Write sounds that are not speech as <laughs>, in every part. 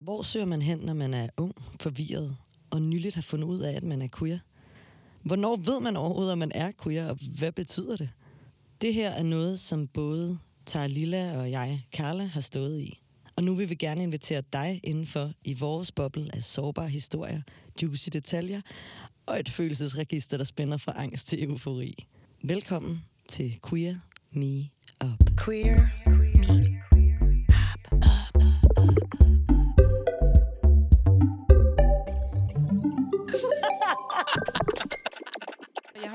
Hvor søger man hen, når man er ung, forvirret og nyligt har fundet ud af, at man er queer? Hvornår ved man overhovedet, at man er queer, og hvad betyder det? Det her er noget, som både Tara Lilla og jeg, Carla, har stået i. Og nu vil vi gerne invitere dig indenfor i vores boble af sårbare historier, juicy detaljer og et følelsesregister, der spænder fra angst til eufori. Velkommen til Queer Me Up. Queer me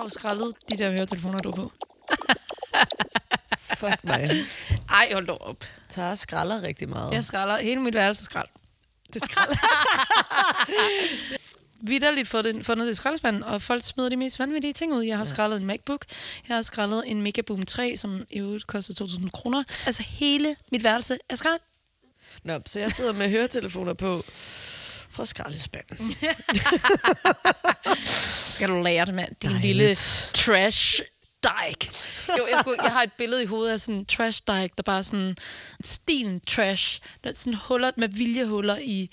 jo skrællet de der høretelefoner, du er på. Fuck mig. Ej, hold dog op. Tara skralder rigtig meget. Jeg skralder hele mit værelse skrald. Det skralder. <laughs> Vitterligt fundet, fundet det i skraldespanden, og folk smider de mest vanvittige ting ud. Jeg har Ja. skrællet en MacBook. Jeg har skrællet en Megaboom 3, som i øvrigt kostede 2.000 kroner. Altså hele mit værelse er skrald. Nå, så jeg sidder med høretelefoner på fra skraldespanden. <laughs> Skal du lære det, mand? Din Dejligt. lille trash dyke. Jo, jeg, skulle, jeg har et billede i hovedet af sådan en trash dyke, der bare er sådan stilen trash. Der er sådan huller med viljehuller i,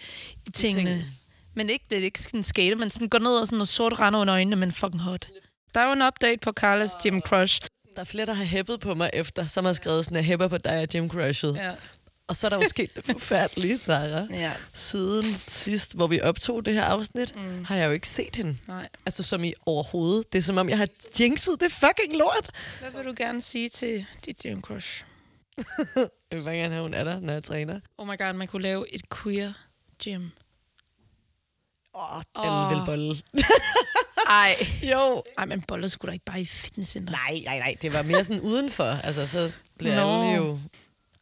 i tingene. tingene. Men ikke, det er ikke sådan en skate, men sådan går ned og sådan noget sort render under øjnene, men fucking hot. Der er jo en update på Carlas Jim Crush. Der er flere, der har hæppet på mig efter, som har skrevet sådan, at hæpper på dig og Jim Crushet. Ja. Og så er der jo sket det forfærdelige, Tara. ja. Siden sidst, hvor vi optog det her afsnit, mm. har jeg jo ikke set hende. Nej. Altså som i overhovedet. Det er som om, jeg har jinxet det fucking lort. Hvad vil du gerne sige til dit Jim Crush? <laughs> Jeg vil bare gerne have, hun er der, når jeg træner. Oh my god, man kunne lave et queer gym. Åh, oh, alle vil bolle. <laughs> Ej. jo. Ej, men boller skulle da ikke bare i fitnesscenter. Nej, nej, nej. Det var mere sådan udenfor. Altså, så bliver Nå. alle jo...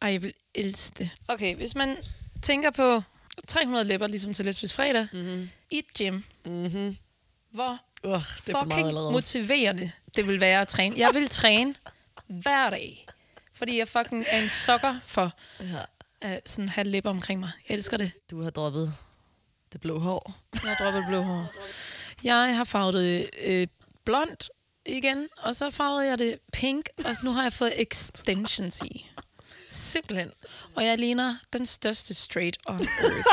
Ej, jeg vil elske det. Okay, hvis man tænker på 300 læpper, ligesom til Lesbisk Fredag, Mm-hmm. i et gym, Mm-hmm. hvor Uh, det er for meget fucking allerede. motiverende det vil være at træne. Jeg vil træne hver dag, fordi jeg fucking er en sokker for Ja. at sådan have læpper omkring mig. Jeg elsker det. Du har droppet det blå hår. Jeg har droppet blå hår. Jeg har farvet det øh, blondt igen, og så farvede jeg det pink, og nu har jeg fået extensions i. Simpelthen. Og jeg ligner den største straight on earth.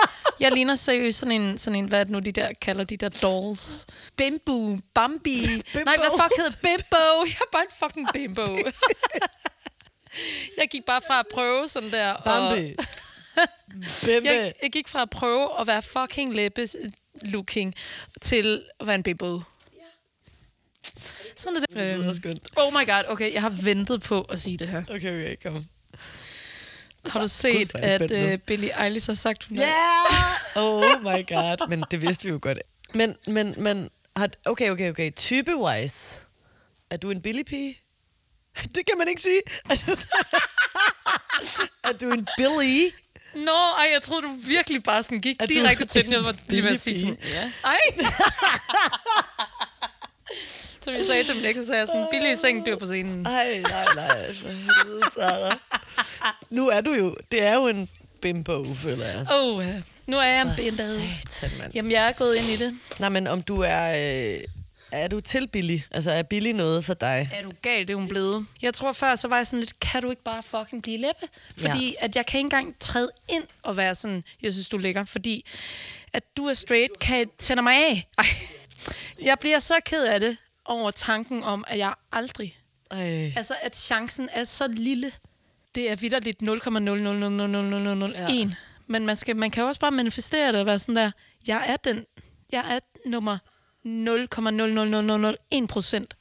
<laughs> Jeg ligner seriøst sådan en, sådan en, hvad er det nu, de der kalder de der dolls? Bimbo, Bambi. Bimbo. Nej, hvad fuck hedder Bimbo? Jeg er bare en fucking bimbo. <laughs> jeg gik bare fra at prøve sådan der. Og, Bambi. <laughs> Bimbe. jeg, jeg gik fra at prøve at være fucking læbe looking til at være en bimbo. Sådan er det. Det lyder Øhm, skønt. oh my god, okay, jeg har ventet på at sige det her. Okay, okay, kom. Har du set, er jeg at uh, Billie Eilish har sagt, hun er... Yeah! Oh my god. Men det vidste vi jo godt. Men, men, men, har, okay, okay, okay. Type-wise, er du en billig pige? <laughs> Det kan man ikke sige. <laughs> er du en Billy? Nå, ej, jeg troede, du virkelig bare sådan gik Er direkte <laughs> til den. Jeg var lige ved at billig sige sådan, ja. Ej! Som jeg sagde til min eks, så sagde jeg sådan, billig seng, dør på scenen. Ej, nej, nej. For helvede. Nu er du jo, det er jo en bimbo, føler jeg. Åh, oh, nu er jeg en bindad. Satan, mand. Jamen, jeg er gået ind i det. Nej, men om du er... Øh, er du til billig? Altså, er billig noget for dig? Er du gal, det er hun blevet. Jeg tror før, så var jeg sådan lidt, kan du ikke bare fucking blive læppe? Fordi ja. at jeg kan ikke engang træde ind og være sådan, jeg synes, du er lækker. Fordi at du er straight, kan tænde mig af. Ej. Jeg bliver så ked af det over tanken om, at jeg aldrig... Ej. Altså, at chancen er så lille. Det er vidderligt 0,0000001. Ja. Men man, skal, man kan også bare manifestere det og være sådan der, jeg er den, jeg er nummer 0,00001 procent.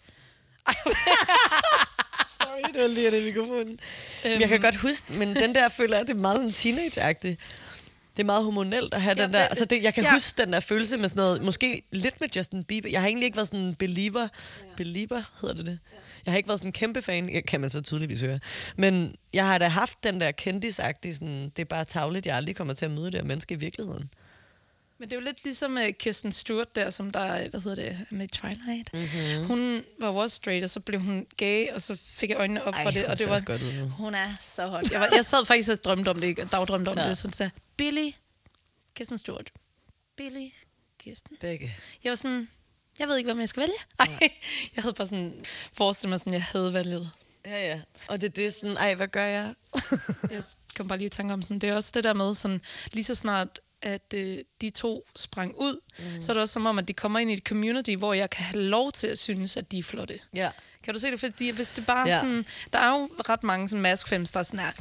Sorry, det var lige det mikrofonen. Men jeg kan godt huske, men den der føler jeg, det er meget sådan teenage-agtigt. Det er meget hormonelt at have Ja, den der. det- Altså det, jeg kan ja. ja. huske den der følelse med sådan noget, måske lidt med Justin Bieber. Jeg har egentlig ikke været sådan en believer. Belieber hedder det det? Jeg har ikke været sådan en kæmpe fan, Jeg- kan man så tydeligvis høre. Men jeg har da haft den der kendisagtige, sådan, det er bare tavligt, jeg aldrig kommer til at møde det her menneske i virkeligheden. Men det er jo lidt ligesom uh, Kirsten Stewart der, som der, hvad hedder det, med Twilight. Mm-hmm. Hun var også straight, og så blev hun gay, og så fik jeg øjnene op Ej, for det. Og det var, godt ud hun er så hot. Jeg, var, jeg sad faktisk og drømte om det, dagdrømte om Ja. ja. det. Sådan så Billy, Kirsten Stewart. Billy, Kirsten. Begge. Jeg var sådan, jeg ved ikke, hvad jeg skal vælge. Ej, jeg havde bare sådan forestillet mig sådan, jeg havde valget. Ja, ja. Og det, det er sådan, ej, hvad gør jeg? <laughs> Jeg kom bare lige i tanke om, sådan, det er også det der med, sådan, lige så snart at øh, de to sprang ud, mm. så er det også som om, at de kommer ind i et community, hvor jeg kan have lov til at synes, at de er flotte. Ja. Kan du se det? Fordi hvis det bare Ja. sådan... Der er jo ret mange sådan maskfilms, der er sådan her,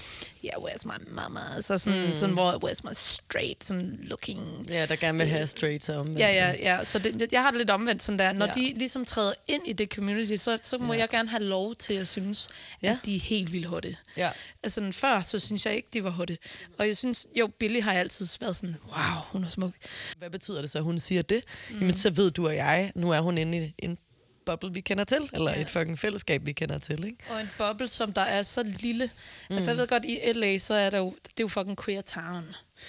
yeah, where's my mama? Så sådan, mm. sådan hvor, where's my straight, sådan looking... Ja, der gerne vil have straight så om. Ja, ja, ja. Så det, jeg har det lidt omvendt sådan der. Når Ja. de ligesom træder ind i det community, så, så må Ja. jeg gerne have lov til at synes, Ja. at de er helt vildt hotte. Ja. Altså sådan, før, så synes jeg ikke, de var hotte. Og jeg synes, jo, Billy har altid været sådan, wow, hun er smuk. Hvad betyder det så, at hun siger det? Mm. Jamen, så ved du og jeg, nu er hun inde i en boble, vi kender til, eller ja. Et fucking fællesskab, vi kender til, ikke? Og en boble, som der er så lille. Mm. Altså, jeg ved godt, i LA, så er der jo, det er jo fucking queer town.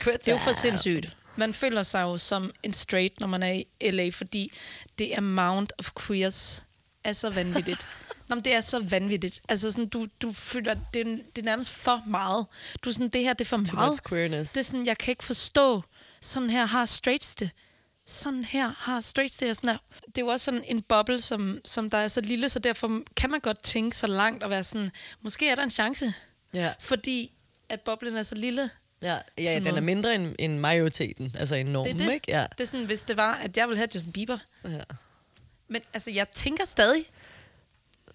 Det er jo for sindssygt. Man føler sig jo som en straight, når man er i LA, fordi det amount of queers er så vanvittigt. <laughs> Nå, men det er så vanvittigt. Altså sådan, du, du føler, det er, det er nærmest for meget. Du er sådan, det her, det er for Too meget. queerness. Det er sådan, jeg kan ikke forstå, sådan her har straights det. Sådan her har straights det. Og sådan her. Det er jo også sådan en boble, som, som der er så lille, så derfor kan man godt tænke så langt og være sådan, måske er der en chance. Ja. Fordi at boblen er så lille. Ja, ja den er mindre end, end majoriteten, altså en norm, Det er det. ikke? Ja. Det er sådan, hvis det var, at jeg ville have Justin Bieber. ja. Men altså, jeg tænker stadig.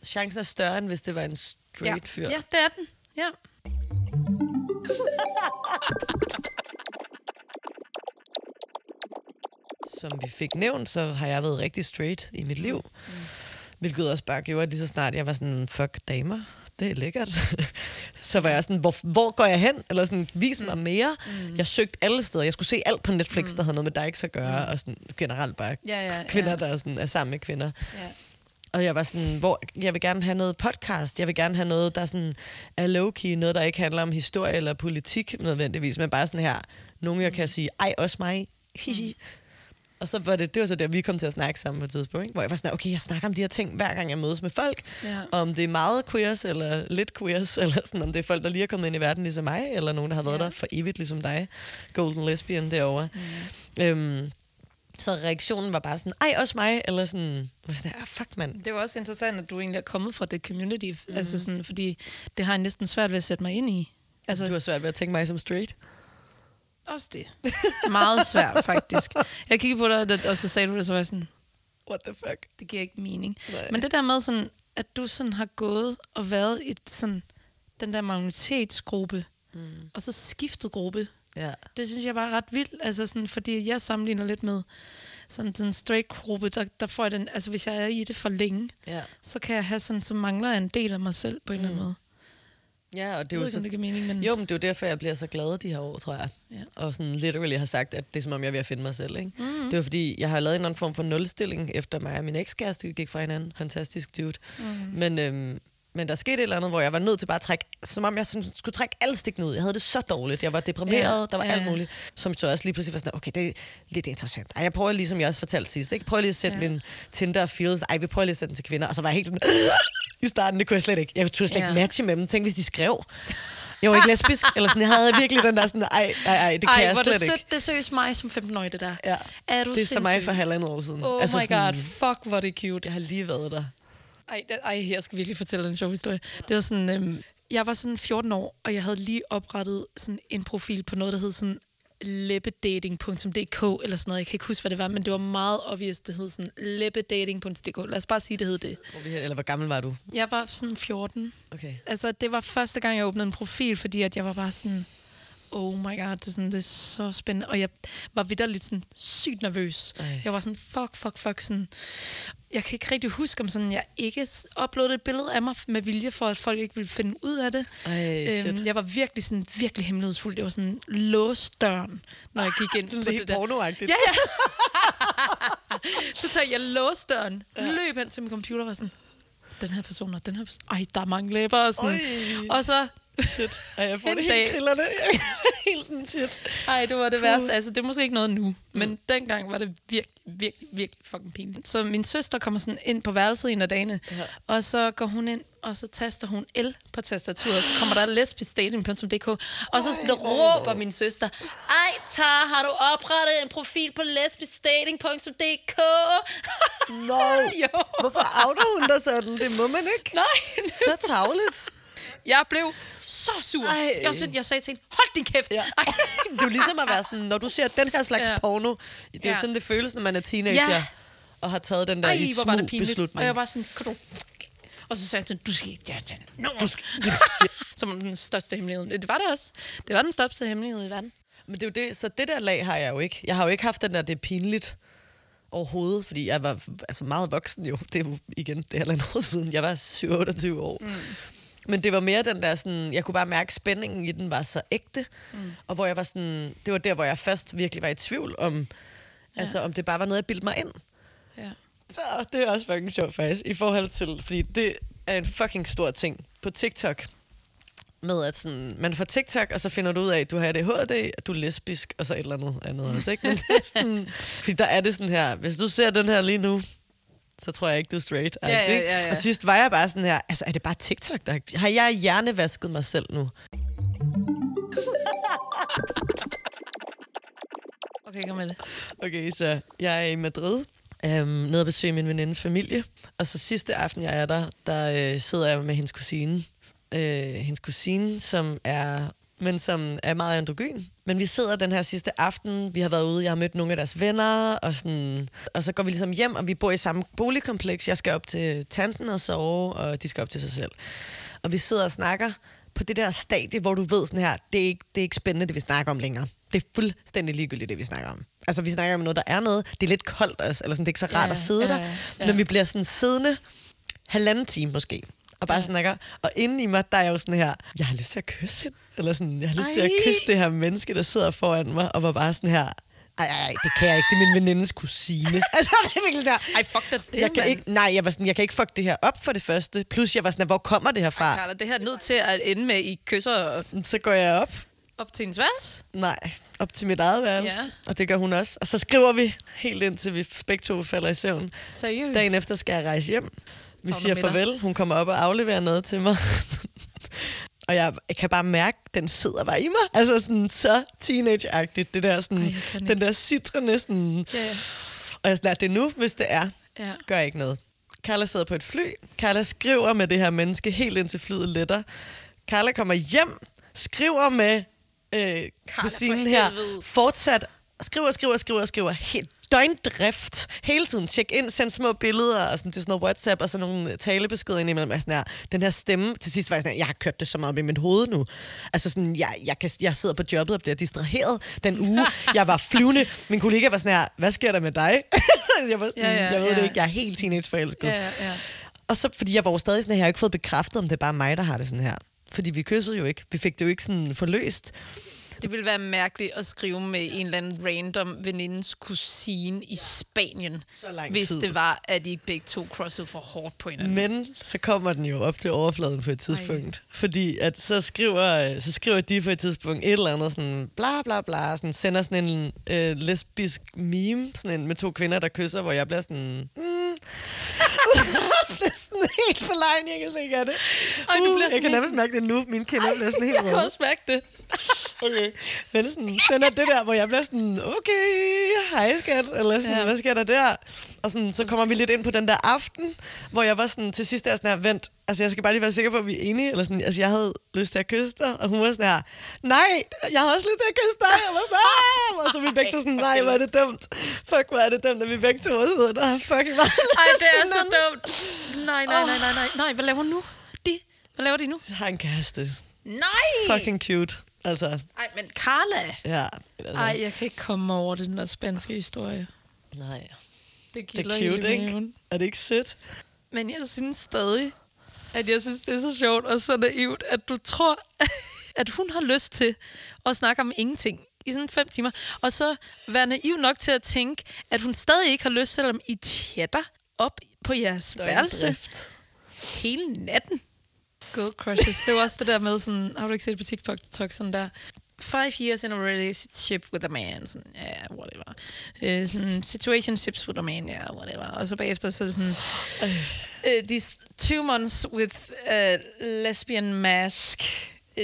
Chancen er større, end hvis det var en Ja, straight fyr. ja det er den. Ja. <laughs> Som vi fik nævnt, så har jeg været rigtig straight i mit liv. Mm. Hvilket også bare gjorde, at lige så snart jeg var sådan, fuck damer, det er lækkert. <laughs> så var jeg sådan, hvor, hvor går jeg hen? Eller sådan, vis mig mere. Mm. Jeg søgte alle steder. Jeg skulle se alt på Netflix, mm. der havde noget med dig at gøre. Og sådan, generelt bare Ja, ja, kvinder, ja. der er, sådan, er sammen med kvinder. ja. Og jeg var sådan, hvor jeg vil gerne have noget podcast. Jeg vil gerne have noget, der sådan er low-key. Noget, der ikke handler om historie eller politik nødvendigvis. Men bare sådan her, nogen jeg kan sige, ej, også mig. Hihi. Og så var det, det var så der, vi kom til at snakke sammen på et tidspunkt, ikke? hvor jeg var sådan, okay, jeg snakker om de her ting, hver gang jeg mødes med folk. Ja. Om det er meget queers, eller lidt queers, <laughs> eller sådan, om det er folk, der lige er kommet ind i verden ligesom mig, eller nogen, der har været Ja. der for evigt ligesom dig. Golden lesbian derovre. Mm. Øhm, så reaktionen var bare sådan, ej, også mig, eller sådan, var sådan ah, fuck mand. Det jo også interessant, at du egentlig er kommet fra det community. Mm. Altså sådan, fordi det har jeg næsten svært ved at sætte mig ind i. Altså, Du har svært ved at tænke mig som straight. Også det. Meget svært, faktisk. Jeg kiggede på dig, og så sagde du det, så var jeg sådan, What the fuck? det giver ikke mening. Nej. Men det der med, sådan, at du sådan har gået og været i sådan, den der majoritetsgruppe, mm. og så skiftet gruppe, Ja. det synes jeg bare er ret vildt. Altså sådan, fordi jeg sammenligner lidt med sådan sådan en straight-gruppe, der, der får jeg den, altså hvis jeg er i det for længe, Ja. så kan jeg have sådan, så mangler jeg en del af mig selv på en eller anden måde. Ja, og det er jo så... det mening, men... Jo, men det er jo derfor, jeg bliver så glad de her år, tror jeg. Ja. Og sådan literally har sagt, at det er som om, jeg er ved at finde mig selv. Ikke? Mhm. Mm. Det var fordi, jeg har lavet en eller anden form for nulstilling, efter mig og min ekskæreste gik fra hinanden. Fantastisk dude. Mhm. Mm. Men, øhm, men der skete et eller andet, hvor jeg var nødt til bare at trække, som om jeg sådan, skulle trække alle stikkene ud. Jeg havde det så dårligt. Jeg var deprimeret, Ja, der var ja. alt muligt. Som så også lige pludselig var sådan, okay, det er lidt interessant. Ej, jeg prøver lige, som jeg også fortalte sidst, ikke? prøver lige at sætte ja. min Tinder feels. Ej, vi prøver lige at sætte den til kvinder. Og så var jeg helt sådan, i starten, det kunne jeg slet ikke. Jeg turde slet ikke Ja. matche med dem. Tænk, hvis de skrev. Jeg var ikke lesbisk, eller sådan. Jeg havde virkelig den der sådan, ej, ej, ej, det kan Ej, jeg hvor er slet det ikke. sødt. Det er seriøst mig som 15-årig, det der. Ja. Er du det er så mig for halvandet år siden. Oh altså my sådan, god, fuck, hvor er det cute. Jeg har lige været der. Ej, det, ej, jeg skal virkelig fortælle en sjov historie. Det var sådan, øhm, jeg var sådan 14 år, og jeg havde lige oprettet sådan en profil på noget, der hed sådan leppedating.dk eller sådan noget. Jeg kan ikke huske, hvad det var, men det var meget obvious, det hed sådan leppedating.dk. Lad os bare sige, det hed det. Eller hvor gammel var du? Jeg var sådan 14. Okay. Altså, det var første gang, jeg åbnede en profil, fordi at jeg var bare sådan, oh my god, det er, sådan, det er så spændende. Og jeg var vidderligt sådan sygt nervøs. Ej. Jeg var sådan, fuck, fuck, fuck, sådan, jeg kan ikke rigtig huske, om sådan, jeg ikke uploadede et billede af mig med vilje, for at folk ikke ville finde ud af det. Ej, shit. jeg var virkelig sådan, virkelig hemmelighedsfuld. Det var sådan, lås døren, når jeg gik ind <laughs> Sådan på helt det der. pornoagtigt. Ja, ja. <laughs> <laughs> så tager jeg låste døren, løb hen til min computer og var sådan, den her person og den her person. Ej, der er mange læber og sådan. Oj. Og så, Shit. Ej, jeg får En det helt dag. krillerne. Jeg er helt sådan shit. ej, det var det værste. Altså, det er måske ikke noget nu, men dengang var det virkelig, virkelig, virkelig fucking pinligt. Så min søster kommer sådan ind på værelset en af dagene, Ja. og så går hun ind, og så taster hun L på tastaturet, så kommer der lesbiskdating.dk, og så sådan, råber min søster, ej, Tar, har du oprettet en profil på lesbiskdating.dk? No. <laughs> <laughs> jo. Hvorfor outer hun dig sådan? Det må man ikke. Nej, Så tavligt. <laughs> Jeg blev så sur. Ej. Jeg, sådan, jeg sagde til hende, hold din kæft. Ja. Ej. <laughs> Det er ligesom at være sådan, når du ser den her slags Ja. porno, det er jo Ja. sådan, det føles, når man er teenager, Ja. og har taget den der Ej, i hvor var det smug pinligt. beslutning. Og jeg var sådan, kan du... Og så sagde jeg hende, du skal ikke... Ja, no. Du skal, <laughs> Som den største hemmelighed. Det var det også. Det var den største hemmelighed i verden. Men det er jo det, så det der lag har jeg jo ikke. Jeg har jo ikke haft den der, det er pinligt overhovedet, fordi jeg var altså meget voksen jo. Det er jo igen, det er år siden. Jeg var 27 år. Mm. Men det var mere den der sådan, jeg kunne bare mærke, at spændingen i den var så ægte. Mm. Og hvor jeg var sådan, det var der, hvor jeg først virkelig var i tvivl om, ja. altså om det bare var noget, jeg bildte mig ind. Ja. Så det er også fucking sjovt faktisk, i forhold til, fordi det er en fucking stor ting på TikTok, med at sådan, man får TikTok, og så finder du ud af, at du har ADHD, at du er lesbisk, og så et eller andet andet også, ikke? Men det er sådan, <laughs> fordi der er det sådan her, hvis du ser den her lige nu, så tror jeg ikke, du er straight. Ja, ja, ja, ja. Og sidst var jeg bare sådan her, altså er det bare TikTok, der har jeg hjernevasket mig selv nu? <laughs> Okay, kom med det. Okay, så jeg er i Madrid, øhm, nede og besøge min venindes familie. Og så sidste aften, jeg er der, der øh, sidder jeg med hendes kusine. Øh, hendes kusine, som er men som er meget androgyn. Men vi sidder den her sidste aften, vi har været ude, jeg har mødt nogle af deres venner, og, sådan, og så går vi ligesom hjem, og vi bor i samme boligkompleks. Jeg skal op til tanten og sove, og de skal op til sig selv. Og vi sidder og snakker på det der stadie, hvor du ved sådan her, det er ikke, det er ikke spændende, det vi snakker om længere. Det er fuldstændig ligegyldigt, det vi snakker om. Altså, vi snakker om noget, der er noget. Det er lidt koldt også, eller sådan, det er ikke så rart Ja, at sidde ja, der. ja. Men vi bliver sådan siddende halvanden time måske, og bare snakker. Og inde i mig, der er jeg jo sådan her, jeg har lyst til at kysse hende. Eller sådan, jeg har lyst Ej. til at Ej. kysse det her menneske, der sidder foran mig, og var bare sådan her, ej, ej, ej, det kan jeg ikke. Det er min venindes kusine. <laughs> altså, det er virkelig der. Ej, fuck da det, jeg kan ikke, nej, jeg var sådan, jeg kan ikke fuck det her op for det første. Plus, jeg var sådan, hvor kommer det her fra? Carla, det her er nødt til at ende med, I kysser Så går jeg op. op til hendes værelse. Nej, op til mit eget værelse. Ja. Og det gør hun også. Og så skriver vi helt indtil vi begge to falder i søvn. Seriøst. Dagen efter skal jeg rejse hjem. Vi siger farvel. Hun kommer op og afleverer noget til mig. <laughs> og jeg, jeg kan bare mærke, at den sidder bare i mig. Altså sådan så teenage-agtigt. Det der sådan, Ej, den der citrone sådan. Ja, ja. Og jeg "Ja, det nu, hvis det er. ja. Gør ikke noget. Carla sidder på et fly. Carla skriver med det her menneske helt indtil flyet letter. Carla kommer hjem, skriver med øh, kusinen her, fortsat skriver, skriver, skriver, skriver, helt døgndrift, hele tiden, tjek ind, send små billeder, og sådan, det er sådan noget WhatsApp, og sådan nogle talebeskeder indimellem, og sådan her, den her stemme, til sidst var jeg sådan her, jeg har kørt det så meget op i mit hoved nu, altså sådan, jeg, jeg, kan, jeg sidder på jobbet og bliver distraheret den uge, <laughs> jeg var flyvende, min kollega var sådan her, hvad sker der med dig? <laughs> jeg var sådan, Ja, ja, jeg ved ja. det ikke, jeg er helt teenageforelsket. Ja, ja, ja. Og så, fordi jeg var jo stadig sådan, at jeg har ikke fået bekræftet, om det er bare mig, der har det sådan her. Fordi vi kyssede jo ikke. Vi fik det jo ikke sådan forløst. Det ville være mærkeligt at skrive med en eller anden random venindens kusine i Spanien, hvis tid. det var, at I begge to crossede for hårdt på hinanden. Men så kommer den jo op til overfladen på et tidspunkt. Ej. Fordi at så skriver, så skriver de på et tidspunkt et eller andet sådan bla bla bla, sådan, sender sådan en øh, lesbisk meme sådan en, med to kvinder, der kysser, hvor jeg bliver sådan... Mm. <laughs> det er sådan helt for lejen, jeg kan slet ikke have det. Ej, du bliver Uh, jeg kan nærmest mærke det nu. Mine kinder bliver sådan <laughs> helt Jeg kan også mærke det. Okay. Men sådan, sender det der, hvor jeg bliver sådan, okay, hej skat, eller sådan, Ja. hvad sker der der? Og sådan, så kommer vi lidt ind på den der aften, hvor jeg var sådan, til sidst er sådan her, vent, altså jeg skal bare lige være sikker på, at vi er enige, eller sådan, altså jeg havde lyst til at kysse dig, og hun var sådan her, nej, jeg havde også lyst til at kysse dig, jeg var sådan, "Ah!" og så vi begge to sådan, nej, hvor er det dumt, fuck, hvor er det dumt, at vi begge to var sådan, der har fucking meget Ej, det er så hinanden." dumt. Nej, nej, nej, nej, nej. Nej, hvad laver nu? De? Hvad laver de nu? Jeg har en kæreste. Nej! Fucking cute. Altså, Ej, men Carla! ja. Altså, Ej, jeg kan ikke komme over den der spanske historie. Nej. Det Det er cute, ikke? maven. Er det ikke sødt? Men jeg synes stadig, at jeg synes, det er så sjovt og så naivt, at du tror, <laughs> at hun har lyst til at snakke om ingenting i sådan fem timer, og så være naiv nok til at tænke, at hun stadig ikke har lyst, selvom I chatter op på jeres værelse hele natten. Girl crushes. Det var også det der med sådan, har du ikke set på TikTok, sådan der, five years in a relationship with a man. Sådan, ja, yeah, whatever. Uh, sådan, situationships with a man, ja, yeah, whatever. Og så bagefter så sådan, uh, these two months with a lesbian mask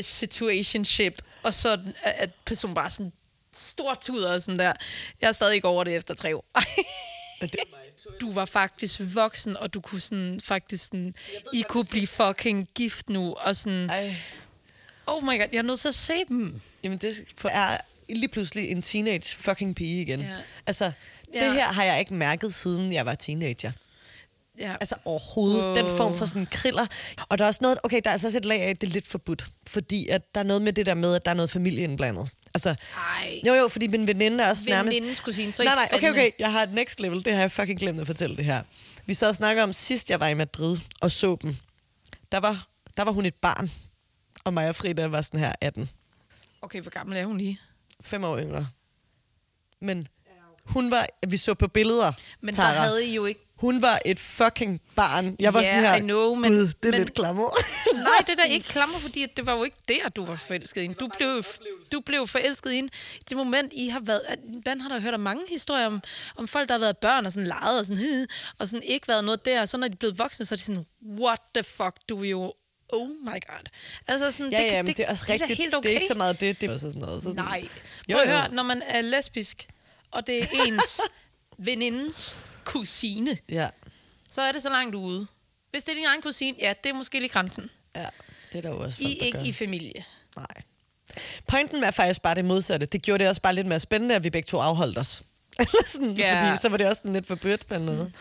situationship. Og så at personen bare sådan stor tuder og sådan der. Jeg er stadig ikke over det efter tre år. Du var faktisk voksen, og du kunne sådan, faktisk sådan, I kunne blive fucking gift nu, og sådan, Ej, oh my god, jeg er nødt til at se dem. jamen det er lige pludselig en teenage fucking pige igen. Ja. Altså, Ja. det her har jeg ikke mærket, siden jeg var teenager. Ja. Altså overhovedet. Wow. Den form for sådan kriller. Og der er også noget, okay, der er også et lag af, at det er lidt forbudt. Fordi at der er noget med det der med, at der er noget familie indblandet. Altså, Ej. jo jo, fordi min veninde er også nærmest... Venindens kusine, så nej, nej, okay, okay, jeg har et next level. Det har jeg fucking glemt at fortælle det her. Vi sad og snakkede om, sidst jeg var i Madrid og så dem. Der var, der var hun et barn. Og mig og Frida var sådan her 18. Okay, hvor gammel er hun lige? Fem år yngre. Men hun var, vi så på billeder, Men Tara. der havde I jo ikke... Hun var et fucking barn. Jeg var Ja, sådan her, I know, men- det er men- lidt klammer. <laughs> Nej, det er da ikke klammer, fordi at det var jo ikke der, du var forelsket i. Du blev, du blev forelsket i det moment, I har været... at- Ben har der hørt om mange historier om, om folk, der har været børn og sådan leget og sådan, og sådan ikke været noget der. Og så når de er blevet voksne, så er de sådan, what the fuck, du er jo... Oh my god. Altså sådan, Ja, det, ja, men det er også det rigtigt. er da helt okay. Det er ikke så meget det. Det er sådan noget. Så sådan, Nej. Jo, Prøv at jo. høre, når man er lesbisk, og det er ens <laughs> venindens kusine, Ja, så er det så langt ude. Hvis det er din egen kusine, ja, det er måske lige grænsen. ja, det er der jo også I folk, er der ikke gør. i familie. Nej. Pointen er faktisk bare det modsatte. Det gjorde det også bare lidt mere spændende, at vi begge to afholdt os. <laughs> Eller sådan, Ja. Fordi så var det også sådan lidt forbudt på en måde.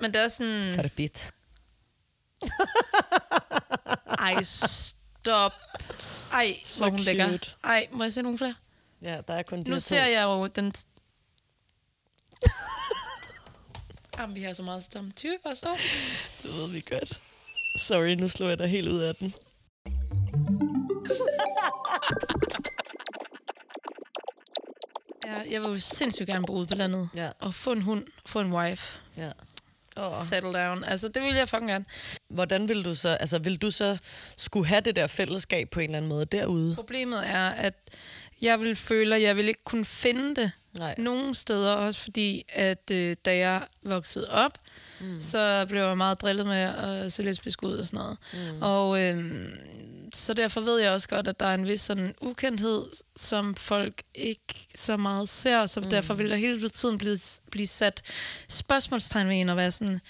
Men det er sådan... For det bit. <laughs> Ej, stop. Ej, Så hvor hun lækker. Ej, må jeg se nogle flere? Ja, der er kun de Nu her ser to. jeg jo den... <laughs> Jamen, vi har så meget som typer, så. Det ved vi godt. Sorry, nu slår jeg dig helt ud af den. Ja, jeg vil jo sindssygt gerne bo ude på landet. Ja. Og få en hund, få en wife, Ja. Oh. settle down. Altså, det vil jeg fucking gerne. Hvordan vil du så, altså vil du så skulle have det der fællesskab på en eller anden måde derude? Problemet er, at jeg vil føle, at jeg vil ikke kunne finde det Nej. nogen steder, også fordi, at øh, da jeg voksede op, mm. så blev jeg meget drillet med at se lesbisk ud og sådan noget. Mm. Og øh, så derfor ved jeg også godt, at der er en vis sådan ukendthed, som folk ikke så meget ser, så mm. derfor vil der hele tiden blive, blive sat spørgsmålstegn ved en og være sådan,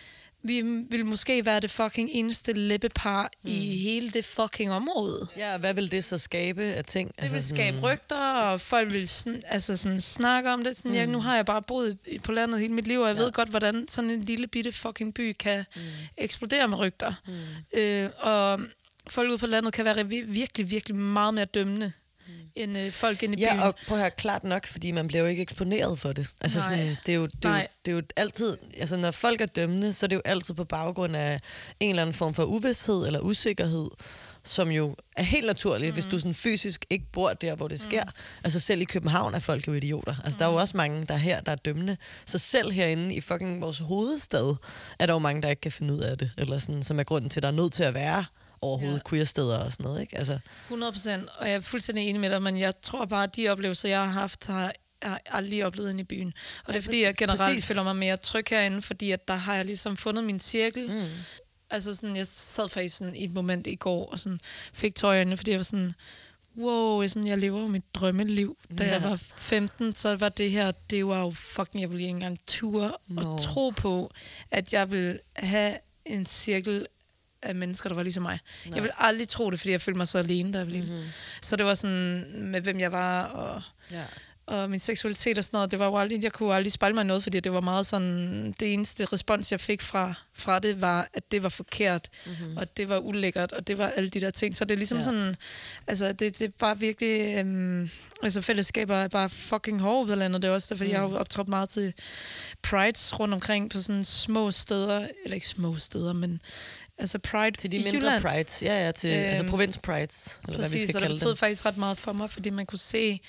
vi vil måske være det fucking eneste læbepar mm. i hele det fucking område. Ja, hvad vil det så skabe af ting? Det altså vil skabe rygter, og folk vil sådan, altså sådan, snakke om det. Sådan, mm. jeg, nu har jeg bare boet på landet hele mit liv, og jeg ja. ved godt, hvordan sådan en lille bitte fucking by kan mm. eksplodere med rygter. Mm. Øh, og folk ude på landet kan være vi- virkelig, virkelig meget mere dømmende, mm. End øh, folk inde i byen. Ja, og prøv at høre, klart nok, fordi man bliver jo ikke eksponeret for det. Altså Nej. sådan, det, er jo, det, er jo, det er jo altid, altså når folk er dømmende, så er det jo altid på baggrund af en eller anden form for uvidshed eller usikkerhed, som jo er helt naturligt, mm. hvis du sådan fysisk ikke bor der, hvor det sker. Altså selv i København er folk jo idioter. Altså mm. der er jo også mange, der er her, der er dømmende. Så selv herinde i fucking vores hovedstad, er der jo mange, der ikke kan finde ud af det. Eller sådan, som er grunden til, at der er nødt til at være overhovedet ja. queer-steder og sådan noget. Ikke? Altså, 100 procent, og jeg er fuldstændig enig med dig, men jeg tror bare, at de oplevelser, jeg har haft, har jeg aldrig oplevet inde i byen. Og det er fordi, jeg præcis- generelt præcis. føler mig mere tryg herinde, fordi at der har jeg ligesom fundet min cirkel. Mm. Altså sådan, jeg sad faktisk sådan i et moment i går, og sådan fik tøj øjnene, fordi jeg var sådan, wow, jeg, sådan, jeg lever jo mit drømmeliv. Da Ja. jeg var 15, så var det her, det var jo fucking, jeg ville ikke engang ture Nå. og tro på, at jeg vil have en cirkel af mennesker, der var ligesom mig. Nej. Jeg vil aldrig tro det, fordi jeg følte mig så alene, da jeg lille. Mm-hmm. Så det var sådan, med hvem jeg var, og, ja. og min seksualitet og sådan noget, det var jo aldrig, jeg kunne aldrig spejle mig noget, fordi det var meget sådan, det eneste respons, jeg fik fra, fra det, var, at det var forkert, mm-hmm. og det var ulækkert, og det var alle de der ting. Så det er ligesom Ja. sådan, altså det, det er bare virkelig, øhm, altså fællesskaber er bare fucking hårde af landet. Det er også derfor, mm. jeg har jo optrådt meget til prides rundt omkring på sådan små steder, eller ikke små steder, men altså pride Til de mindre Jylland. prides. Ja, ja, til øhm, altså Øhm, provins prides, eller hvad vi Præcis, skal og det betød dem. faktisk ret meget for mig, fordi man kunne se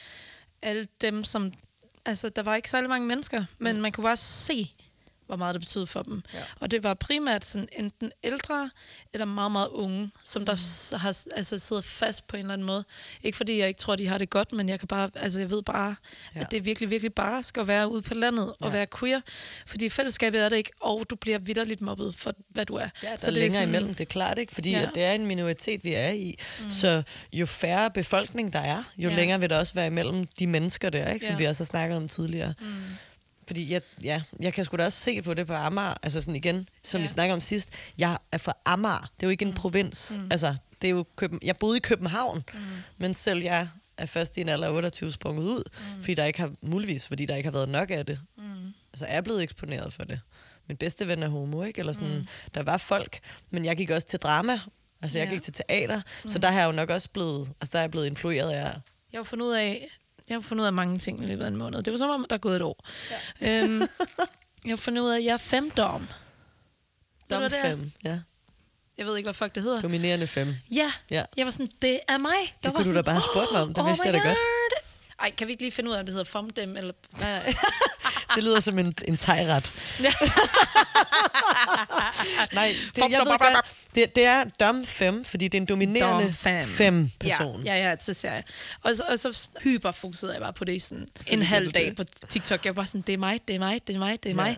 alle dem, som... Altså, der var ikke særlig mange mennesker, men man kunne bare se, hvor meget det betød for dem. Ja. Og det var primært sådan enten ældre eller meget, meget unge, som der s- har altså, siddet fast på en eller anden måde. Ikke fordi jeg ikke tror, de har det godt, men jeg kan bare, altså jeg ved bare, Ja. at det virkelig, virkelig bare skal være ude på landet og Ja. være queer. Fordi fællesskabet er det ikke, og du bliver vidderligt mobbet for, hvad du er. Ja, der Så det er længere sådan- imellem, det er klart, ikke? Fordi ja. Det er en minoritet, vi er i. Mm. Så jo færre befolkning der er, jo. Ja. længere vil der også være imellem de mennesker der, ikke? som Ja. vi også har snakket om tidligere. Mm. Fordi jeg, ja, jeg kan sgu da også se på det på Amager. Altså sådan igen, som ja. Vi snakker om sidst. Jeg er fra Amager. Det er jo ikke en provins. Mm. Altså, det er jo Køben, jeg boede i København. Mm. Men selv jeg er først i en alder af 28 sprunget ud. Mm. Fordi der ikke har, muligvis fordi der ikke har været nok af det. Mm. Altså, jeg er blevet eksponeret for det. Min bedste ven er homo, ikke? Eller sådan, mm. der var folk. Men jeg gik også til drama. Altså, jeg Ja. gik til teater. Mm. Så der har jeg jo nok også blevet, altså, der er jeg blevet influeret af Jeg har fundet ud af, jeg har fundet ud af mange ting i løbet af en måned. Det var som om, der er gået et år. Ja. Øhm, <laughs> jeg har fundet ud af, at jeg er femdom. Dom? 5. Ja. Jeg ved ikke, hvad fuck det hedder. Dominerende 5. Ja, Ja. jeg var sådan, det er mig. Det var kunne du da sådan, bare spurgt mig om. Det oh vidste jeg da godt. God. Ej, kan vi ikke lige finde ud af, om det hedder FOMDEM? Eller... <laughs> Det lyder som en, en tegret. <laughs> Nej, det, jeg ved godt, det, det er dom 5, fordi det er en dominerende Dom fem. 5 person. Ja, ja, ja, så ser jeg. Og så, og så hyperfokuserede jeg bare på det i sådan en halv dag på TikTok. Jeg var bare sådan, det er mig, det er mig, det er mig, det er Ja. mig.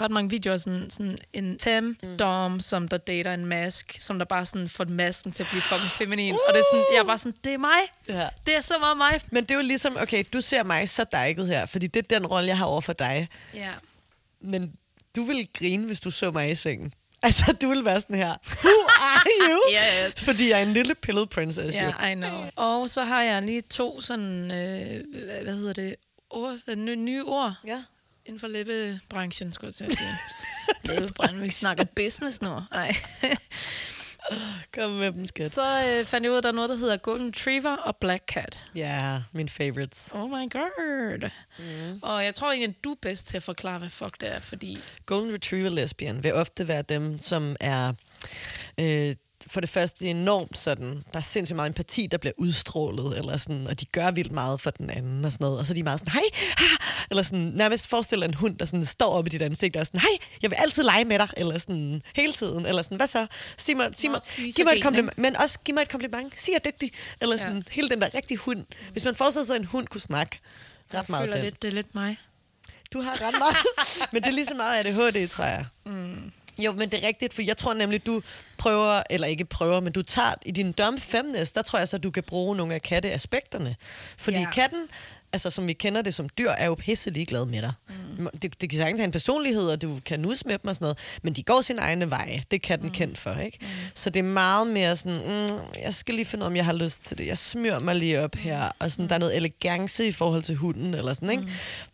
Ret mange videoer, sådan, sådan en fem mm. dom, som der dater en mask, som der bare sådan får masken til at blive fucking feminin. Uh! Og det er sådan, jeg er bare sådan, det er mig. Ja. Det er så meget mig. Men det er jo ligesom, okay, du ser mig så dejket her, fordi det er den rolle, jeg har over for dig. Ja. Men du vil grine, hvis du så mig i sengen. <laughs> Altså, du vil være sådan her, who are <laughs> you? Ja, ja. Fordi jeg er en lille pillow princess. Ja, I know. Og så har jeg lige to sådan, øh, hvad- hedder det, ord, øh, nye, nye ord Ja. inden for læbebranchen, skulle jeg til at sige. <laughs> læbebranchen, vi snakker business nu. Nej. Kom med dem, skat. Så øh, fandt jeg ud af, at der er noget, der hedder Golden Retriever og Black Cat. Ja, min favorites. Oh my god. Mm. Og jeg tror egentlig, at du er bedst til at forklare, hvad fuck det er, fordi... Golden Retriever lesbian vil ofte være dem, som er øh, for det første enormt sådan, der er sindssygt meget empati, der bliver udstrålet, eller sådan, og de gør vildt meget for den anden og sådan noget. Og så er de meget sådan, hej, ha! eller sådan, nærmest forestiller en hund, der sådan står op i dit ansigt og er sådan, hej, jeg vil altid lege med dig, eller sådan, hele tiden, eller sådan, hvad så? Sig mig, sig mig, giv mig et kompliment, men også giv mig et kompliment, sig jeg er dygtig, eller sådan, Ja. hele den der rigtige hund. Hvis man forestiller sig, at en hund kunne snakke, ret jeg meget føler den. lidt, det er lidt mig. Du har ret meget. <laughs> men det er lige så meget ADHD, tror jeg. Mm. Jo, men det er rigtigt, for jeg tror nemlig, du prøver, eller ikke prøver, men du tager i din dom femnes, der tror jeg så, du kan bruge nogle af katteaspekterne. Fordi Ja. katten, altså som vi kender det som dyr, er jo pisse ligeglad med dig. Mm. Det, det kan sagtens have en personlighed, og du kan nus med dem og sådan noget, men de går sin egne veje. Det er katten mm. kendt for, ikke? Mm. Så det er meget mere sådan, mm, jeg skal lige finde ud af, om jeg har lyst til det. Jeg smører mig lige op her, og sådan, der er noget elegance i forhold til hunden, eller sådan, ikke? Mm.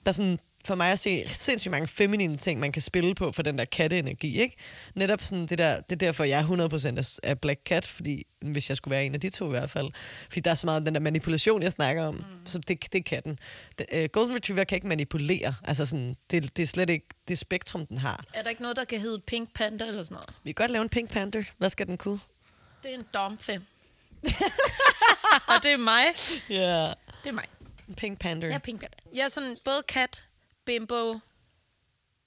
Der er sådan for mig at se sindssygt mange feminine ting, man kan spille på for den der katteenergi, ikke? Netop sådan det der, det er derfor, jeg er 100% af- af Black Cat, fordi hvis jeg skulle være en af de to i hvert fald. Fordi der er så meget den der manipulation, jeg snakker om. Mm. Så det, det er katten. Uh, Golden Retriever kan ikke manipulere. Altså sådan, det, det er slet ikke det spektrum, den har. Er der ikke noget, der kan hedde Pink Panda eller sådan noget? Vi kan godt lave en Pink Panther. Hvad skal den kunne? Det er en dom 5. <laughs> og det er mig. Ja, yeah. Det er mig. Pink Panther. Jeg er Pink Panda. Jeg er sådan både kat, bimbo,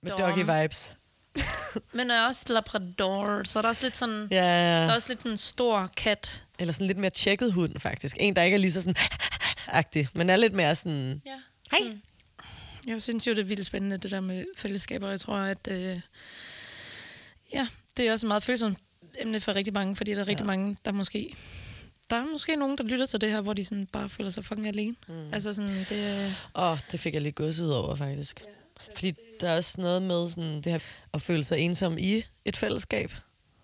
Med doggy vibes. <laughs> men jeg er også labrador, så er der også lidt sådan... Ja, Der er også lidt sådan en stor kat. eller sådan lidt mere tjekket hund, faktisk. En, der ikke er lige så sådan <laughs> agtig, men er lidt mere sådan... Ja. Hej. Sådan. Jeg synes jo, det er vildt spændende, det der med fællesskaber. Jeg tror, at... Øh, ja, det er også et meget følsomt emne for rigtig mange, fordi der er rigtig ja. mange, der måske... Der er måske nogen, der lytter til det her, hvor de sådan bare føler sig fucking alene. Mm. Altså sådan, det... Åh, oh, det fik jeg lige gået ud over, faktisk. Fordi der er også noget med sådan, det her at føle sig ensom i et fællesskab.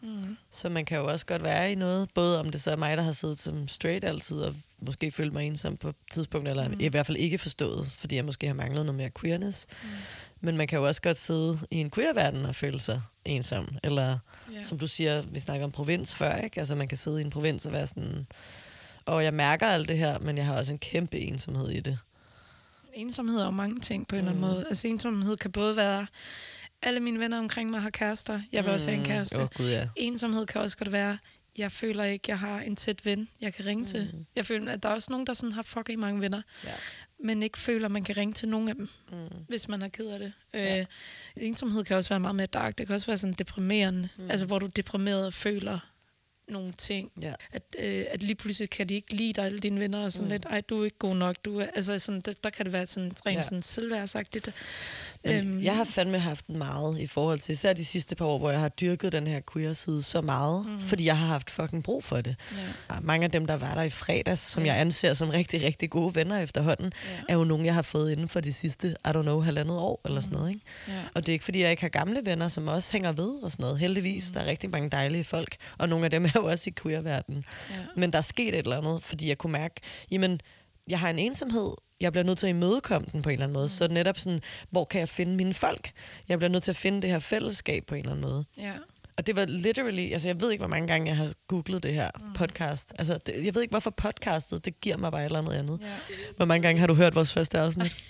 Mm. Så man kan jo også godt være i noget, både om det så er mig, der har siddet som straight altid, og måske følt mig ensom på et tidspunkt, eller mm. i hvert fald ikke forstået, fordi jeg måske har manglet noget mere queerness. Mm. Men man kan jo også godt sidde i en queer-verden og føle sig ensom. Eller Ja. som du siger, vi snakker om provins før, ikke? Altså man kan sidde i en provins og være sådan, og jeg mærker alt det her, men jeg har også en kæmpe ensomhed i det. Ensomhed er jo mange ting på en eller anden måde. Altså ensomhed kan både være, alle mine venner omkring mig har kærester, jeg vil også have en kæreste. Åh, oh, gud ja. Ensomhed kan også godt være, jeg føler ikke, jeg har en tæt ven, jeg kan ringe mm. til. Jeg føler, at der er også nogen, der sådan har fucking mange venner, Ja. Men ikke føler, at man kan ringe til nogen af dem, Mm. hvis man er ked af det. Ja. Øh, ensomhed kan også være meget mere dark. Det kan også være sådan deprimerende. Mm. Altså, hvor du er deprimeret og føler nogle ting. Ja. At, øh, at lige pludselig kan de ikke lide dig, alle dine venner, og sådan mm. lidt, ej, du er ikke god nok. Du er, altså, sådan, der, der kan det være sådan rent ja. sådan selvværdsagtigt. Men jeg har fandme haft meget i forhold til, især de sidste par år, hvor jeg har dyrket den her queer-side så meget, mm. fordi jeg har haft fucking brug for det. Ja. Mange af dem, der var der i fredags, som jeg anser som rigtig, rigtig gode venner efterhånden, ja. er jo nogen, jeg har fået inden for de sidste, I don't know, halvandet år eller sådan noget. Ikke? Ja. Og det er ikke, fordi jeg ikke har gamle venner, som også hænger ved og sådan noget. Heldigvis, mm. der er rigtig mange dejlige folk, og nogle af dem <laughs> er jo også i queer-verdenen. Ja. Men der er sket et eller andet, fordi jeg kunne mærke, jamen, jeg har en ensomhed, jeg bliver nødt til at imødekomme den på en eller anden måde. Mm. Så netop sådan, hvor kan jeg finde mine folk? Jeg bliver nødt til at finde det her fællesskab på en eller anden måde. Ja. Og det var literally, altså jeg ved ikke, hvor mange gange jeg har googlet det her mm. podcast. Altså, det, jeg ved ikke, hvorfor podcastet, det giver mig bare et eller andet andet. ja. Hvor mange gange har du hørt vores første afsnit? <laughs>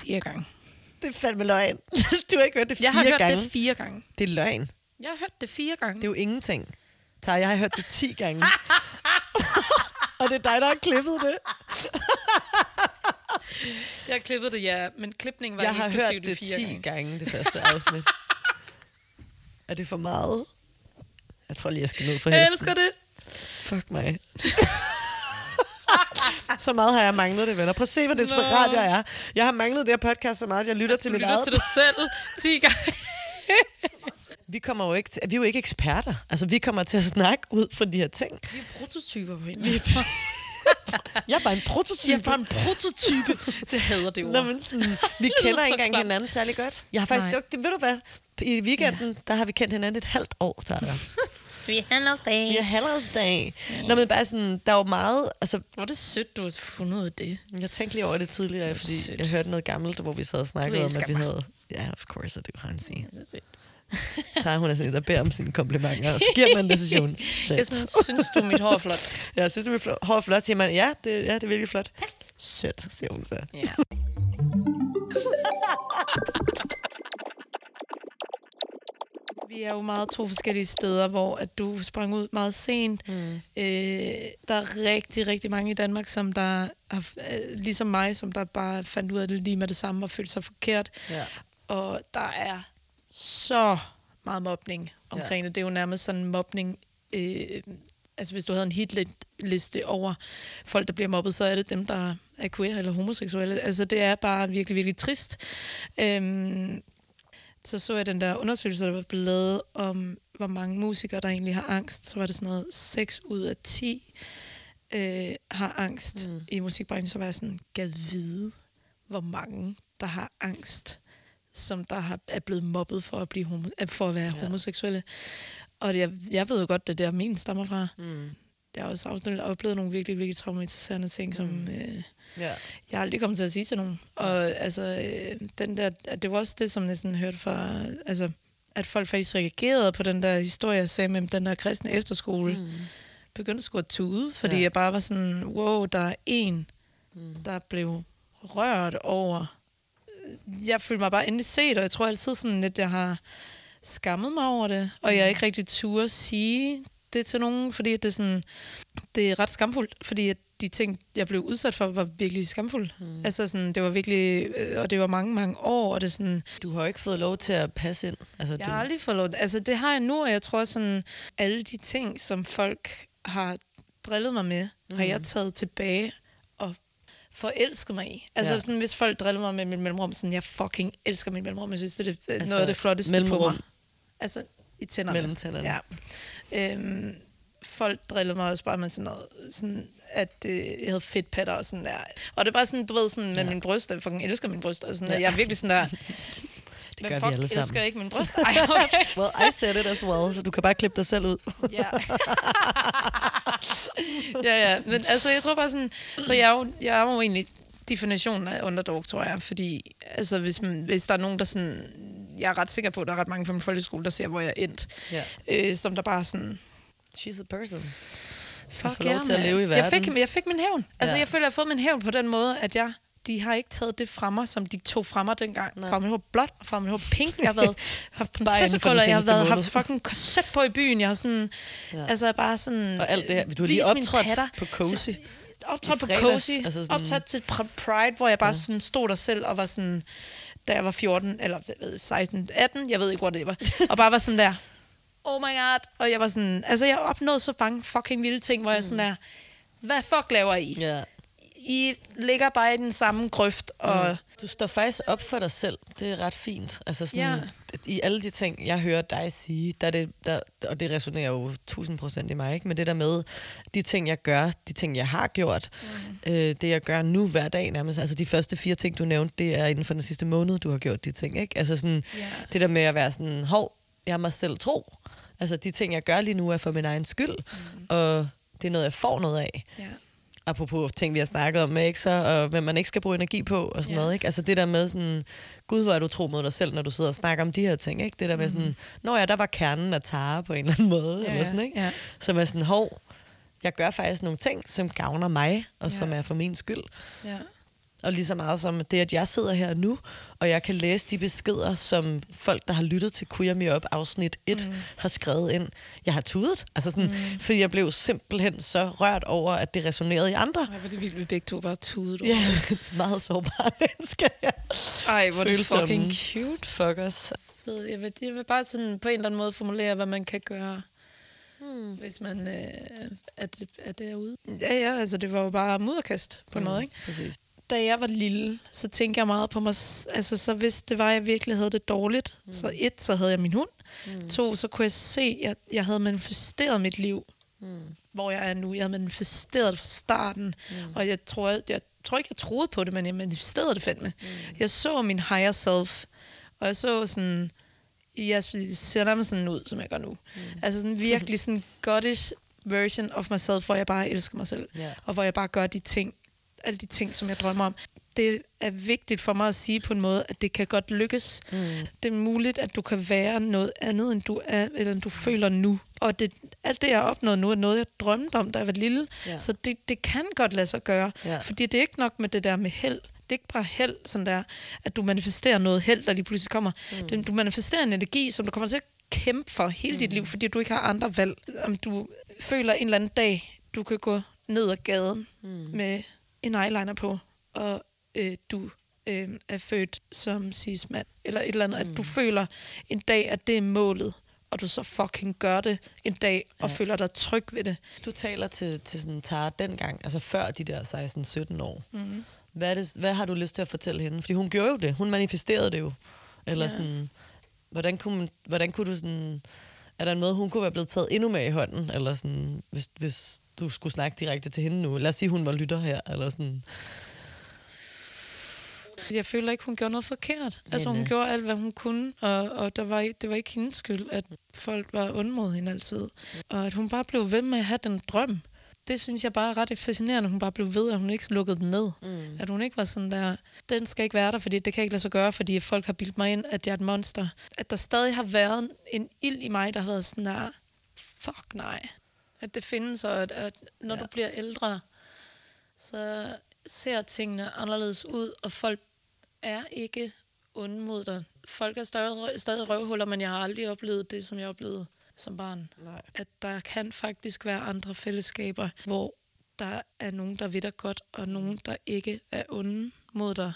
Fire gange. det er fandme løgn. <laughs> du har ikke hørt det fire Jeg har hørt gange. det fire gange. Det er løgn. Jeg har hørt det fire gange. Det er jo ingenting. Tara, jeg har hørt det 10 gange. <laughs> og det er dig, der har klippet det. Jeg har klippet det, ja, men klipningen var jeg har inklusive hørt de det fire 10 gange. gange, det første afsnit. er det for meget? Jeg tror lige, jeg skal ned på Jeg hesten. elsker det. Fuck mig. <laughs> så meget har jeg manglet det, venner. Prøv at se, hvor desperat Nå. jeg er. Jeg har manglet det her podcast så meget, at jeg lytter til Du mit lytter eget. til dig selv 10 gange. <laughs> Vi kommer jo ikke til, vi er jo ikke eksperter. Altså, vi kommer til at snakke ud fra de her ting. Vi er prototyper på. Vi er bare, <laughs> Jeg er bare en prototype. jeg er bare en prototype. Det hader det ord. Nå, men sådan, vi kender ikke engang hinanden særlig godt. Jeg har faktisk, Nej. det, ved du hvad, i weekenden, ja. der har vi kendt hinanden et halvt år, Tara. <laughs> Vi er halvårsdag. Vi har halvårsdag. Nå, men bare sådan, der er jo meget, altså, Hvor er det sødt, du har fundet ud af det. jeg tænkte lige over det tidligere, fordi sødt. jeg hørte noget gammelt, hvor vi sad og snakkede om, at vi mig. havde... Ja, of course I do, Hansi. Det er sødt. <laughs> Tara, hun sådan en, der beder om sine komplimenter, og så giver man det, så siger hun, Jeg sådan, synes du, mit hår er flot? <laughs> Jeg synes, det er hår er flot, siger man, ja, det, ja, det er virkelig flot. Sødt, siger hun så. Ja. <laughs> Vi er jo meget to forskellige steder, hvor at du sprang ud meget sent. Mm. Øh, der er rigtig, rigtig mange i Danmark, som der har, øh, ligesom mig, som der bare fandt ud af det lige med det samme og følte sig forkert. Ja. Og der er så meget mobning omkring ja. det. Det er jo nærmest sådan mobning... Øh, altså hvis du havde en hitliste over folk, der bliver mobbet, så er det dem, der er queer eller homoseksuelle. Altså det er bare virkelig, virkelig trist. Øhm, så så jeg den der undersøgelse, der var blevet lavet om, hvor mange musikere, der egentlig har angst. Så var det sådan noget 6 ud af 10 øh, har angst mm. i musikbranchen. Så var jeg sådan, gad vide, hvor mange, der har angst, som der har, er blevet mobbet for at, blive homo, øh, for at være ja. homoseksuelle. Og jeg, jeg ved jo godt, det er der min stammer fra. Mm. Jeg har også afsnit- oplevet nogle virkelig, virkelig traumatiserende ting, som øh, Ja. jeg aldrig kommet til at sige til nogen. Og altså, øh, den der, det var også det, som jeg sådan hørte fra, altså, at folk faktisk reagerede på den der historie, jeg sagde med den der kristne efterskole. Mm. Begyndte sgu at tude, fordi ja. jeg bare var sådan, wow, der er en, mm. der blev rørt over. Jeg følte mig bare endelig set, og jeg tror altid sådan lidt, jeg har skammet mig over det, og jeg er ikke rigtig turde sige det til nogen, fordi det er, sådan, det er ret skamfuldt, fordi at de ting, jeg blev udsat for, var virkelig skamfulde. Mm. Altså sådan, det var virkelig, øh, og det var mange, mange år, og det sådan, Du har jo ikke fået lov til at passe ind. Altså, jeg du, har aldrig fået lov. Altså, det har jeg nu, og jeg tror sådan, alle de ting, som folk har drillet mig med, mm. har jeg taget tilbage forelsket mig i. Altså, Ja. sådan, hvis folk driller mig med mit mellemrum, sådan, jeg fucking elsker mit mellemrum. Jeg synes, det er Altså, noget af det flotteste på mellemrum. mig. Altså, i tænderne. Mellem tænderne. Ja. Øhm, folk drillede mig også bare med sådan noget, sådan, at øh, jeg havde fedt patter og sådan der. Og det er bare sådan, du ved, sådan med ja. min bryst, jeg fucking elsker min bryst, og sådan, ja. jeg er virkelig sådan der, <laughs> det gør men vi fuck alle sammen. elsker ikke min <laughs> bryst. Ej, okay. Well, I said it as well, så du kan bare klippe dig selv ud. Ja. <laughs> <laughs> ja, ja. Men altså, jeg tror bare sådan... Så jeg er jo, jeg er jo egentlig definitionen af underdog, tror jeg. Fordi altså, hvis, man, hvis der er nogen, der sådan... Jeg er ret sikker på, at der er ret mange fra min folkeskole, der ser, hvor jeg er endt. Ja. Øh, som der bare sådan... She's a person. Fuck få lov yeah, til at leve i Jeg fik, verden. jeg fik min hævn. Altså, Ja. jeg føler, jeg har fået min hævn på den måde, at jeg de har ikke taget det fra mig, som de tog fra mig dengang. Nej. Fra mit hår blåt, og fra mit hår pink. Jeg har været, haft prinsessekrøller, jeg har været, måned. haft fucking korset på i byen. Jeg har sådan, Ja. altså bare sådan... Og alt det her. Du har lige optrådt på Cozy. optrådt på Cozy, altså sådan- optrådt til Pr- Pride, hvor jeg bare ja. sådan stod der selv og var sådan, da jeg var 14, eller jeg ved, 16, 18, jeg ved ikke, hvor det var, og bare var sådan der, oh my god, og jeg var sådan, altså jeg opnåede så mange fucking vilde ting, hvor jeg sådan der, hvad fuck laver I? Ja. I ligger bare i den samme grøft, og Mm. Du står faktisk op for dig selv. Det er ret fint. Altså sådan, Ja. I alle de ting, jeg hører dig sige, der er det, der, og det resonerer jo 1000 procent i mig, ikke? men det der med, de ting, jeg gør, de ting, jeg har gjort, mm. øh, det jeg gør nu hver dag nærmest, altså de første fire ting, du nævnte, det er inden for den sidste måned, du har gjort de ting. Ikke? Altså sådan, Ja. det der med at være sådan, hov, jeg er mig selv tro. Altså de ting, jeg gør lige nu, er for min egen skyld, mm. og det er noget, jeg får noget af ja. Apropos ting, vi har snakket om ikke? Så, og hvad man ikke skal bruge energi på og sådan Ja. noget. Ikke? Altså det der med sådan, gud hvor er du tro mod dig selv, når du sidder og snakker om de her ting. Ikke? Det der med sådan, nå ja, der var kernen af Tara på en eller anden måde. Mhm. Ja, eller sådan, ikke? ja. Som er sådan, hov, jeg gør faktisk nogle ting, som gavner mig, og Ja. som er for min skyld. ja. Og lige så meget som det, at jeg sidder her nu, og jeg kan læse de beskeder, som folk, der har lyttet til Queer Me Up afsnit 1, mm. har skrevet ind. Jeg har tudet, altså sådan, mm. fordi jeg blev simpelthen så rørt over, at det resonerede i andre. Ej, hvor det vildt, vi begge to bare tudede. Ja, <laughs> et meget sårbare mennesker. Ja. Ej, hvor det fucking cute. Fuck os. ved, jeg vil, jeg vil bare sådan på en eller anden måde formulere, hvad man kan gøre, hmm. hvis man øh, er, er derude. Ja, ja, altså det var jo bare mudderkast på en måde, ikke? Præcis. Da jeg var lille, så tænkte jeg meget på mig, altså så hvis det var, at jeg virkelig havde det dårligt, mm. så et, så havde jeg min hund. Mm. To, så kunne jeg se, at jeg havde manifesteret mit liv, mm. hvor jeg er nu. Jeg havde manifesteret fra starten, mm. og jeg tror, jeg, jeg tror ikke, jeg troede på det, men jeg manifesterede det fandme. Mm. Jeg så min higher self, og jeg så sådan, jeg ser nærmest sådan ud, som jeg gør nu. Mm. Altså sådan virkelig sådan goddish version of myself, hvor jeg bare elsker mig selv. Ja. Og hvor jeg bare gør de ting, alle de ting, som jeg drømmer om. Det er vigtigt for mig at sige på en måde, at det kan godt lykkes. Mm. Det er muligt, at du kan være noget andet, end du er, eller end du føler nu. Og det, alt det, jeg har opnået nu, er noget, jeg drømte om, da jeg var lille. Ja. Så det, det kan godt lade sig gøre. Ja. Fordi det er ikke nok med det der med held. Det er ikke bare held, sådan der, at du manifesterer noget held, der lige pludselig kommer. Mm. Du manifesterer en energi, som du kommer til at kæmpe for hele mm. dit liv, fordi du ikke har andre valg. Om du føler en eller anden dag, du kan gå ned ad gaden mm. med en eyeliner på, og øh, du øh, er født som cis-mand, eller et eller andet, mm. at du føler en dag, at det er målet, og du så fucking gør det en dag, og Ja. føler dig tryg ved det. Du taler til, til sådan Tara dengang, altså før de der 16-17 år, mm. hvad, er det, hvad har du lyst til at fortælle hende? Fordi hun gjorde jo det. Hun manifesterede det jo. Eller ja. sådan, hvordan kunne, man, hvordan kunne du sådan... Er der en måde, hun kunne være blevet taget endnu mere i hånden? Eller sådan, hvis, hvis du skulle snakke direkte til hende nu? Lad os sige, hun var lytter her. Eller sådan. Jeg føler ikke, hun gjorde noget forkert. Altså, hun gjorde alt, hvad hun kunne, og, og der var, det var ikke hendes skyld, at folk var ond mod hende altid. Og at hun bare blev ved med at have den drøm. Det synes jeg bare er ret fascinerende, at hun bare blev ved, at hun ikke lukkede den ned. Mm. At hun ikke var sådan der, den skal ikke være der, fordi det kan ikke lade sig gøre, fordi folk har bildt mig ind, at jeg er et monster. At der stadig har været en ild i mig, der har været sådan der, fuck nej. At det findes, og at, at når ja. du bliver ældre, så ser tingene anderledes ud, og folk er ikke onde mod dig. Folk er stadig, stadig røvhuller, men jeg har aldrig oplevet det, som jeg oplevede som barn. Nej. At der kan faktisk være andre fællesskaber, hvor der er nogen, der ved dig godt, og nogen, der ikke er onde mod dig.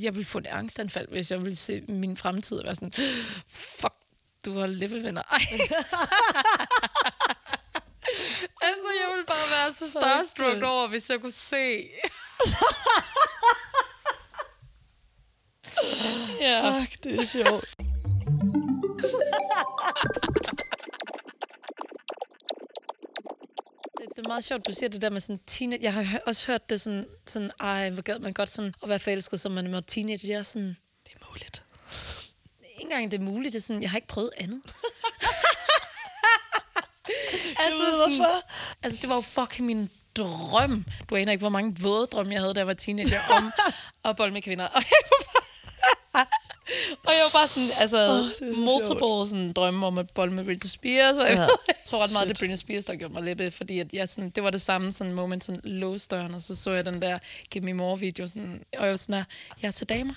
Jeg vil få et angstanfald, hvis jeg vil se min fremtid og være sådan, fuck, du har levelvenner. <laughs> Altså, jeg vil bare være så starstruck over, hvis jeg kunne se. <laughs> ja. Fuck, det er sjovt. Meget sjovt, du siger det der med sådan teenage... Jeg har også hørt det sådan, sådan ej, hvor gad man godt sådan at være forelsket, som man var teenager. Jeg er sådan, Det er muligt. ikke engang det er muligt. Det er sådan, jeg har ikke prøvet andet. <laughs> <laughs> altså, ved hvorfor. altså, det var jo fucking min drøm. Du aner ikke, hvor mange våde drømme, jeg havde, da jeg var teenager, om <laughs> at bolle med kvinder. Og jeg og jeg var bare sådan, altså, oh, det så multiple sådan, drømme om at bolle med Britney Spears, og jeg, Ja. jeg <laughs> tror ret meget, det er Britney Spears, der gjorde mig lidt, fordi at jeg, sådan, det var det samme sådan moment, sådan låste døren, og så så jeg den der Give Me More video, sådan, og jeg var sådan der, jeg er til damer.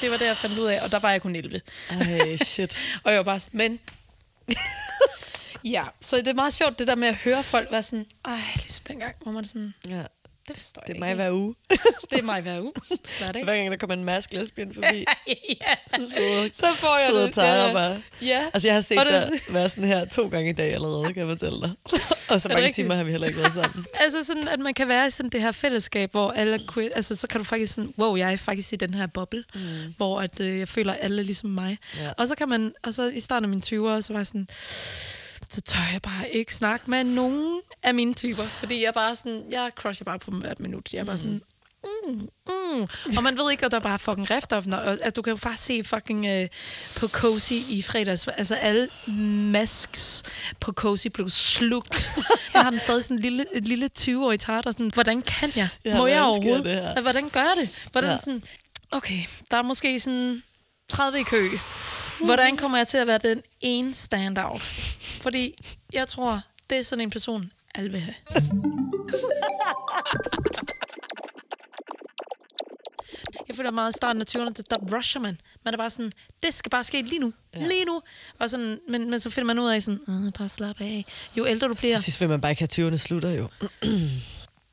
Det var det, jeg fandt ud af, og der var jeg kun 11. Ej, <laughs> shit. Og jeg var bare sådan, men... ja, så det er meget sjovt, det der med at høre folk være sådan, ej, ligesom dengang, hvor man sådan, Ja. Det forstår Det er jeg mig ikke. hver uge. <laughs> Det er mig hver uge. Hver dag. Hver gang der kommer en mask lesbian forbi, <laughs> ja, så sidder, så får jeg sidder det. Tara ja. bare. Ja. Altså, jeg har set det er dig være sådan her to gange i dag allerede, kan jeg fortælle dig. <laughs> Og så det mange rigtigt? timer har vi heller ikke været sammen. Altså sådan, at man kan være i sådan det her fællesskab, hvor alle er. Altså så kan du faktisk sådan, wow, jeg er faktisk i den her boble, mm. hvor at, øh, jeg føler, at alle er ligesom mig. Ja. Og så kan man, og så i starten af mine 20'ere, så var jeg sådan, så tør jeg bare ikke snakke med nogen af mine typer. Fordi jeg bare sådan, jeg crusher bare på dem hvert minut. Jeg er bare sådan, mm, mm. Og man ved ikke, at der bare er fucking rift op. Når, at du kan jo bare se fucking øh, på Cozy i fredags. Altså alle masks på Cozy blev slugt. Jeg har den stadig sådan en lille, et lille 20-årig tart, og sådan, hvordan kan jeg? Ja, Må jeg overhovedet? det her? Hvordan gør jeg det? Hvordan ja. sådan, okay, der er måske sådan 30 i kø. Hvordan kommer jeg til at være den ene standout? Fordi jeg tror, det er sådan en person, alle vil have. Jeg føler meget i starten af 20'erne, der, rusher man. Man er bare sådan, det skal bare ske lige nu. Ja. Lige nu. Og sådan, men, men så finder man ud af sådan, "Åh, bare slap af. Jo ældre du bliver, Til sidst vil man bare ikke have 20'erne slutter jo.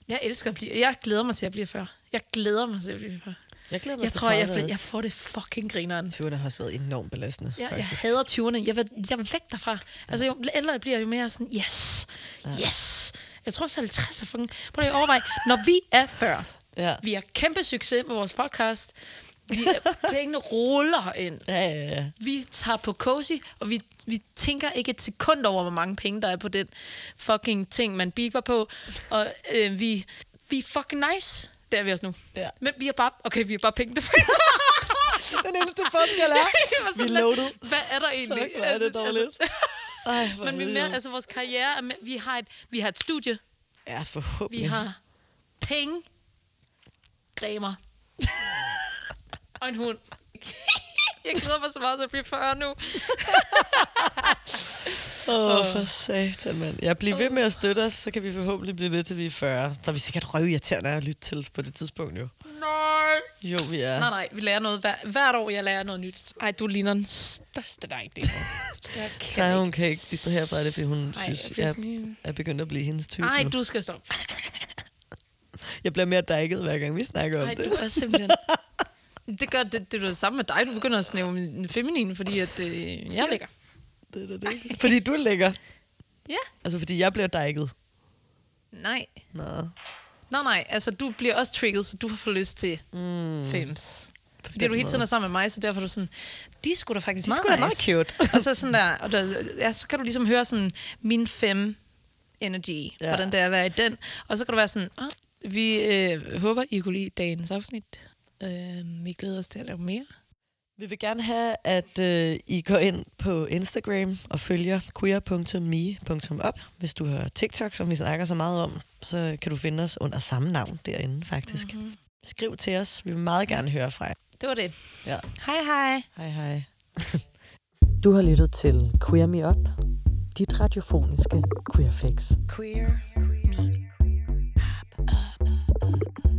jeg elsker at blive, jeg glæder mig til at blive før. Jeg glæder mig til at blive før. Jeg glæder mig Jeg tror, jeg, 30 jeg også. får det fucking grineren. 20'erne har også været enormt belastende, Jeg, jeg faktisk. hader 20'erne. Jeg vil, jeg vil væk derfra. Altså, jo ældre jeg bliver, jo mere sådan, yes, yes. Jeg tror også 50 er fucking... Prøv lige at overveje, når vi er før, Ja. vi har kæmpe succes med vores podcast, vi er, pengene ruller ind. Ja, ja, ja. Vi tager på Cozy, og vi, vi tænker ikke et sekund over, hvor mange penge der er på den fucking ting, man biber på. Og øh, vi, vi er fucking nice. Det er vi også nu. Ja. Men vi er bare... Okay, vi er bare penge. <laughs> Den eneste forskel er, <laughs> vi er loaded. Hvad er der egentlig? Fuck, hvor er det dårligt. Ej, hvor <laughs> men vi er er mere, altså vores karriere, er mere, vi, har et, vi har et studie, Ja, vi forhåbentlig. har penge, damer og en hund. Jeg glæder mig så meget til at blive 40 nu. <laughs> Åh, oh, for satan, mand. Jeg bliver ved med at støtte os, så kan vi forhåbentlig blive ved til vi er 40. Så er vi sikkert røvirriterende at lytte til på det tidspunkt, jo. Nej. Jo, vi er. Nej, nej, vi lærer noget hver, hvert år, jeg lærer noget nyt. Ej, du ligner den største dig, det <laughs> Så hun kan ikke distrahere fra det, fordi hun Ej, synes, jeg jeg er begyndt at blive hendes type Ej, nu. du skal stå. Jeg bliver mere dækket, hver gang vi snakker om Ej, det. du er simpelthen... <laughs> Det gør det, det er det samme med dig. Du begynder at snæve den feminine, fordi at, øh, jeg ligger. det, er da det. <laughs> Fordi du er lækker. Ja. Altså, fordi jeg bliver dækket. Nej. Nå. Nej, nej. Altså, du bliver også trigget, så du har fået lyst til Mm. fems. Fordi den du hele tiden er sammen med mig, så derfor er du sådan, de sgu da faktisk De meget da meget nice. cute. <laughs> og så sådan der, og der, ja, så kan du ligesom høre sådan, min fem energy, ja. hvordan det er at være i den. Og så kan du være sådan, ah, vi øh, håber, I kunne lide dagens afsnit. Øh, vi glæder os til at lave mere. Vi vil gerne have, at øh, I går ind på Instagram og følger queer.me.up. Hvis du har TikTok, som vi snakker så meget om, så kan du finde os under samme navn derinde faktisk. Mm-hmm. Skriv til os. Vi vil meget gerne høre fra jer. Det var det. Ja. Hej hej. Hej hej. <laughs> du har lyttet til Queer Me Up, dit radiofoniske queerfix. Queer Me Up. up.